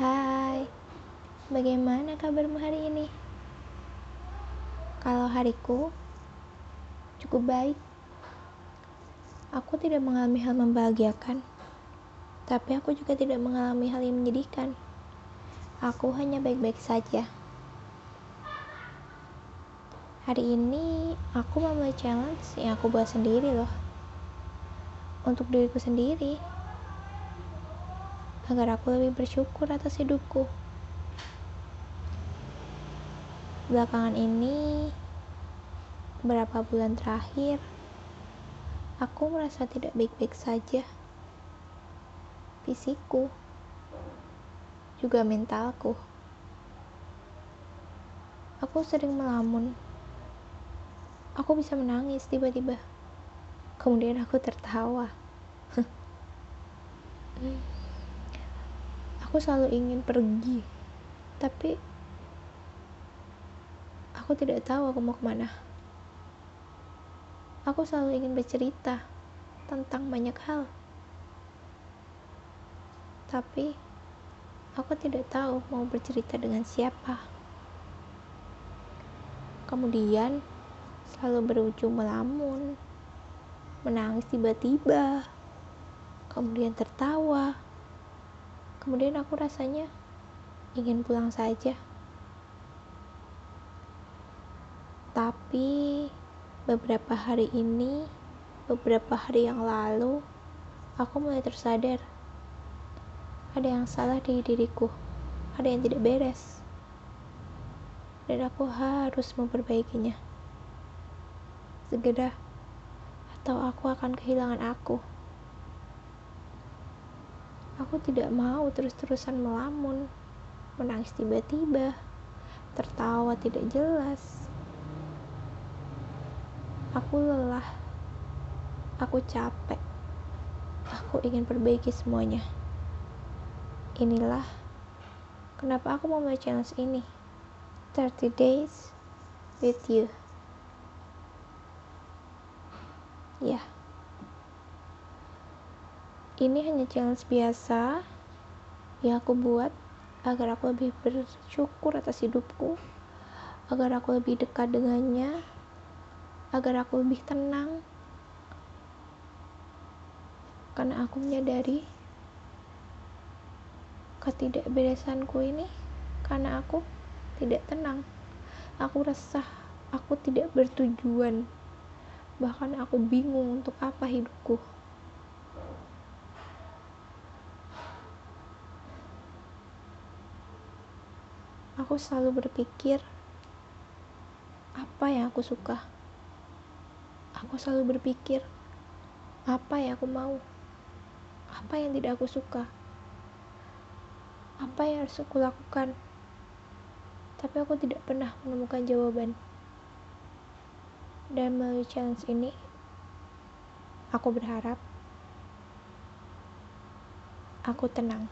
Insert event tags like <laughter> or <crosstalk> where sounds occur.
Hai, bagaimana kabarmu hari ini? Kalau hariku cukup baik. Aku tidak mengalami hal membahagiakan, tapi aku juga tidak mengalami hal yang menyedihkan. Aku hanya baik-baik saja. Hari ini aku memulai challenge yang aku buat sendiri loh. Untuk diriku sendiri agar aku lebih bersyukur atas hidupku. Belakangan ini, beberapa bulan terakhir, aku merasa tidak baik-baik saja. Fisikku, juga mentalku. Aku sering melamun. Aku bisa menangis tiba-tiba. Kemudian aku tertawa. <laughs> Aku selalu ingin pergi, tapi aku tidak tahu aku mau ke mana. Aku selalu ingin bercerita tentang banyak hal, tapi aku tidak tahu mau bercerita dengan siapa. Kemudian selalu berujung melamun, menangis tiba-tiba, kemudian tertawa Kemudian aku rasanya ingin pulang saja. Tapi beberapa hari ini, beberapa hari yang lalu, aku mulai tersadar ada yang salah di diriku, ada yang tidak beres. Dan aku harus memperbaikinya. Segera atau aku akan kehilangan aku. Aku tidak mau terus-terusan melamun, menangis tiba-tiba, tertawa tidak jelas. Aku lelah, aku capek, aku ingin perbaiki semuanya. Inilah kenapa aku mau challenge ini. 30 days with you. Ya. Yeah ini hanya challenge biasa yang aku buat agar aku lebih bersyukur atas hidupku agar aku lebih dekat dengannya agar aku lebih tenang. Karena aku menyadari ketidakberesanku ini karena aku tidak tenang. Aku resah aku tidak bertujuan. Bahkan aku bingung untuk apa hidupku aku selalu berpikir apa yang aku suka? Aku selalu berpikir apa yang aku mau? Apa yang tidak aku suka? Apa yang harus aku lakukan? Tapi aku tidak pernah menemukan jawaban. Dan melalui challenge ini aku berharap aku tenang